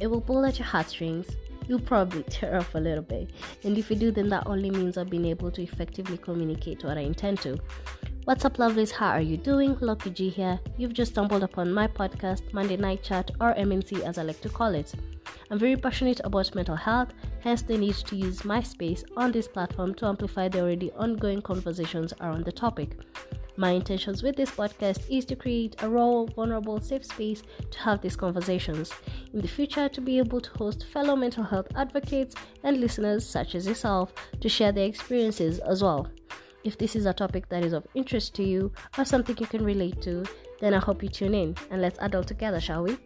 It will pull at your heartstrings. You'll probably tear off a little bit. And if you do, then that only means I've been able to effectively communicate what I intend to. What's up, lovelies? How are you doing? Lucky G here. You've just stumbled upon my podcast, Monday Night Chat, or MNC as I like to call it. I'm very passionate about mental health, hence, the need to use my space on this platform to amplify the already ongoing conversations around the topic. My intentions with this podcast is to create a raw, vulnerable, safe space to have these conversations. In the future, to be able to host fellow mental health advocates and listeners such as yourself to share their experiences as well. If this is a topic that is of interest to you or something you can relate to, then I hope you tune in and let's adult together, shall we?